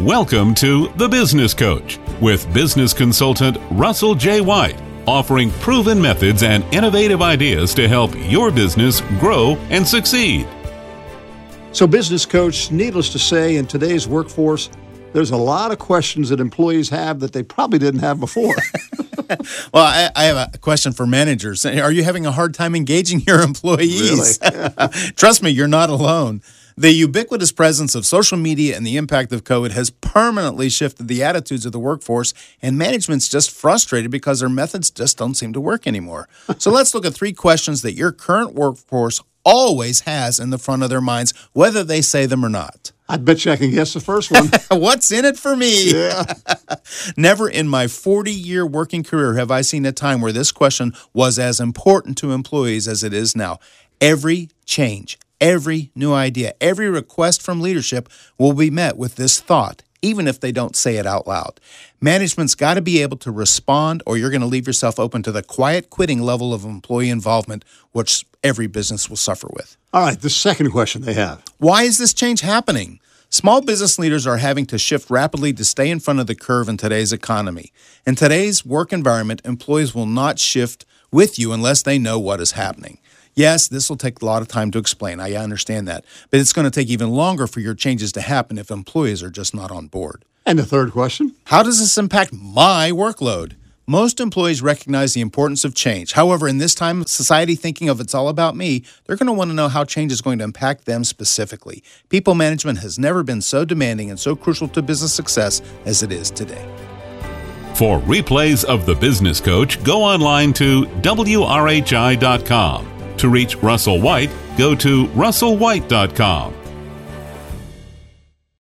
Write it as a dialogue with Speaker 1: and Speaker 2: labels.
Speaker 1: Welcome to The Business Coach with business consultant Russell J. White, offering proven methods and innovative ideas to help your business grow and succeed.
Speaker 2: So, Business Coach, needless to say, in today's workforce, there's a lot of questions that employees have that they probably didn't have before.
Speaker 3: well, I, I, have a question for managers. Are you having a hard time engaging your employees?
Speaker 2: Really?
Speaker 3: Trust me, you're not alone. The ubiquitous presence of social media and the impact of COVID has permanently shifted the attitudes of the workforce, and management's just frustrated because their methods just don't seem to work anymore. so let's look at three questions that your current workforce always has in the front of their minds, whether they say them or not.
Speaker 2: I bet you I can guess the first one.
Speaker 3: What's in it for me?
Speaker 2: Yeah.
Speaker 3: Never in my 40 year working career have I seen a time where this question was as important to employees as it is now. Every change, Every new idea, every request from leadership will be met with this thought, even if they don't say it out loud. Management's got to be able to respond, or you're going to leave yourself open to the quiet quitting level of employee involvement, which every business will suffer with.
Speaker 2: All right, the second question they have
Speaker 3: Why is this change happening? Small business leaders are having to shift rapidly to stay in front of the curve in today's economy. In today's work environment, employees will not shift with you unless they know what is happening. Yes, this will take a lot of time to explain. I understand that. But it's going to take even longer for your changes to happen if employees are just not on board.
Speaker 2: And the third question
Speaker 3: How does this impact my workload? Most employees recognize the importance of change. However, in this time of society thinking of it's all about me, they're going to want to know how change is going to impact them specifically. People management has never been so demanding and so crucial to business success as it is today.
Speaker 1: For replays of The Business Coach, go online to WRHI.com. To reach Russell White, go to russellwhite.com.